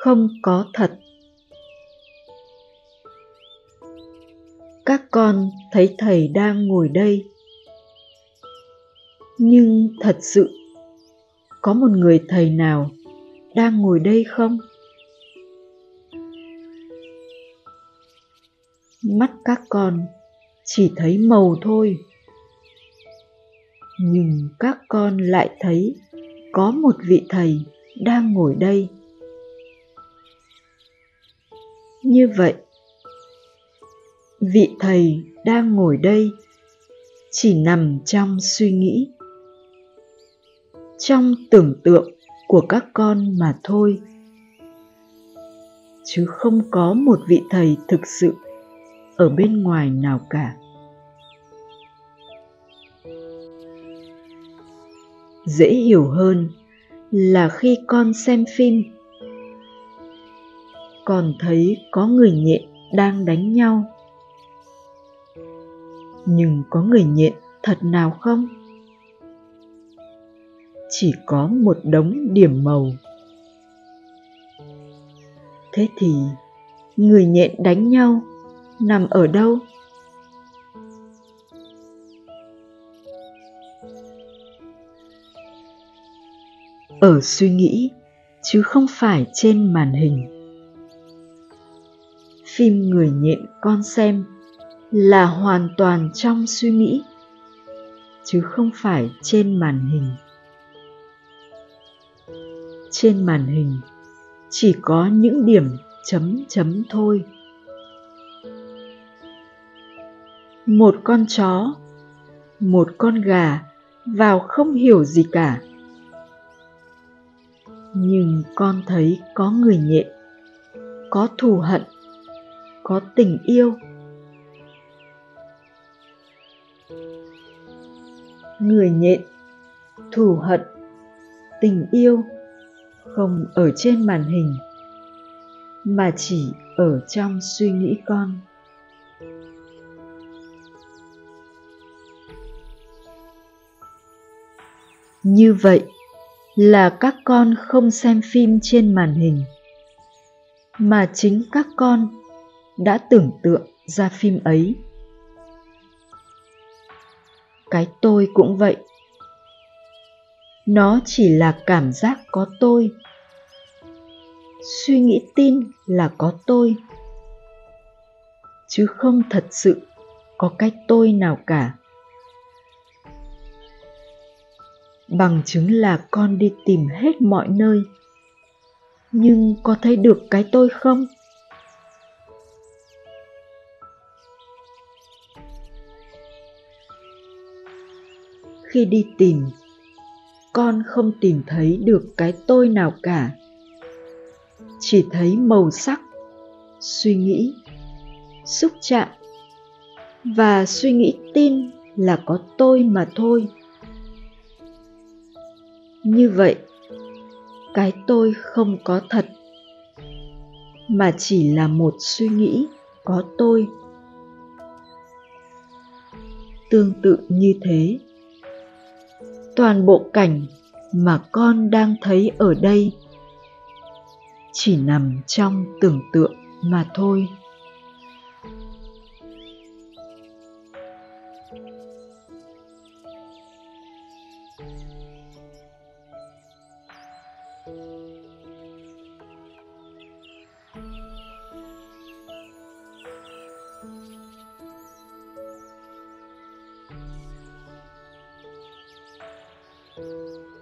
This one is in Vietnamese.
không có thật. Các con thấy thầy đang ngồi đây. Nhưng thật sự, có một người thầy nào đang ngồi đây không? Mắt các con chỉ thấy màu thôi. Nhưng các con lại thấy có một vị thầy đang ngồi đây như vậy, vị thầy đang ngồi đây chỉ nằm trong suy nghĩ, trong tưởng tượng của các con mà thôi. Chứ không có một vị thầy thực sự ở bên ngoài nào cả. Dễ hiểu hơn là khi con xem phim còn thấy có người nhện đang đánh nhau. Nhưng có người nhện thật nào không? Chỉ có một đống điểm màu. Thế thì, người nhện đánh nhau nằm ở đâu? Ở suy nghĩ, chứ không phải trên màn hình phim người nhện con xem là hoàn toàn trong suy nghĩ, chứ không phải trên màn hình. Trên màn hình chỉ có những điểm chấm chấm thôi. Một con chó, một con gà vào không hiểu gì cả. Nhưng con thấy có người nhện, có thù hận có tình yêu. Người nhện, thù hận, tình yêu không ở trên màn hình, mà chỉ ở trong suy nghĩ con. Như vậy là các con không xem phim trên màn hình, mà chính các con đã tưởng tượng ra phim ấy. Cái tôi cũng vậy. Nó chỉ là cảm giác có tôi. Suy nghĩ tin là có tôi. Chứ không thật sự có cái tôi nào cả. Bằng chứng là con đi tìm hết mọi nơi. Nhưng có thấy được cái tôi không? Khi đi tìm. Con không tìm thấy được cái tôi nào cả. Chỉ thấy màu sắc, suy nghĩ, xúc chạm. Và suy nghĩ tin là có tôi mà thôi. Như vậy, cái tôi không có thật, mà chỉ là một suy nghĩ có tôi. Tương tự như thế toàn bộ cảnh mà con đang thấy ở đây. Chỉ nằm trong tưởng tượng mà thôi. Música